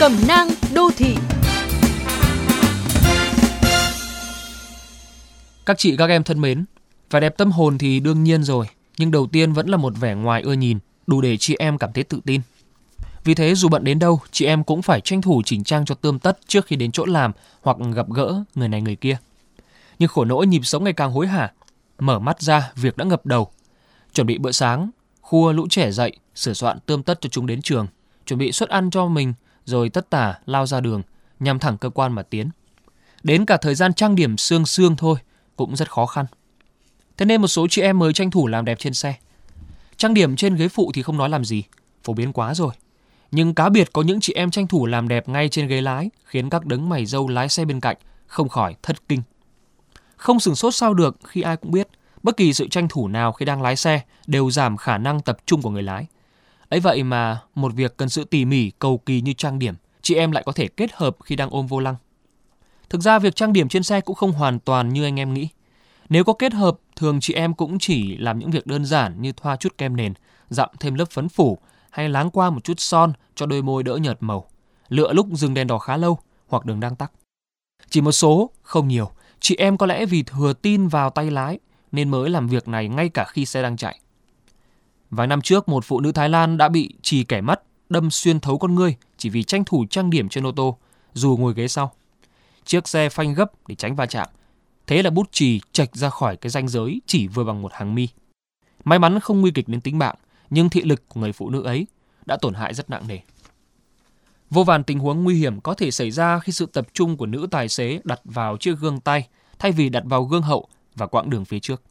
Cẩm nang đô thị Các chị các em thân mến, vẻ đẹp tâm hồn thì đương nhiên rồi, nhưng đầu tiên vẫn là một vẻ ngoài ưa nhìn, đủ để chị em cảm thấy tự tin. Vì thế dù bận đến đâu, chị em cũng phải tranh thủ chỉnh trang cho tươm tất trước khi đến chỗ làm hoặc gặp gỡ người này người kia. Nhưng khổ nỗi nhịp sống ngày càng hối hả, mở mắt ra việc đã ngập đầu. Chuẩn bị bữa sáng, khua lũ trẻ dậy, sửa soạn tươm tất cho chúng đến trường, chuẩn bị suất ăn cho mình, rồi tất tả lao ra đường, nhằm thẳng cơ quan mà tiến. Đến cả thời gian trang điểm xương xương thôi cũng rất khó khăn. Thế nên một số chị em mới tranh thủ làm đẹp trên xe. Trang điểm trên ghế phụ thì không nói làm gì, phổ biến quá rồi. Nhưng cá biệt có những chị em tranh thủ làm đẹp ngay trên ghế lái, khiến các đấng mày dâu lái xe bên cạnh không khỏi thất kinh. Không sừng sốt sao được khi ai cũng biết, bất kỳ sự tranh thủ nào khi đang lái xe đều giảm khả năng tập trung của người lái. Ấy vậy mà một việc cần sự tỉ mỉ, cầu kỳ như trang điểm, chị em lại có thể kết hợp khi đang ôm vô lăng. Thực ra việc trang điểm trên xe cũng không hoàn toàn như anh em nghĩ. Nếu có kết hợp, thường chị em cũng chỉ làm những việc đơn giản như thoa chút kem nền, dặm thêm lớp phấn phủ hay láng qua một chút son cho đôi môi đỡ nhợt màu. Lựa lúc dừng đèn đỏ khá lâu hoặc đường đang tắc. Chỉ một số, không nhiều, chị em có lẽ vì thừa tin vào tay lái nên mới làm việc này ngay cả khi xe đang chạy. Vài năm trước, một phụ nữ Thái Lan đã bị trì kẻ mắt đâm xuyên thấu con ngươi chỉ vì tranh thủ trang điểm trên ô tô, dù ngồi ghế sau. Chiếc xe phanh gấp để tránh va chạm. Thế là bút chì chạch ra khỏi cái ranh giới chỉ vừa bằng một hàng mi. May mắn không nguy kịch đến tính mạng, nhưng thị lực của người phụ nữ ấy đã tổn hại rất nặng nề. Vô vàn tình huống nguy hiểm có thể xảy ra khi sự tập trung của nữ tài xế đặt vào chiếc gương tay thay vì đặt vào gương hậu và quãng đường phía trước.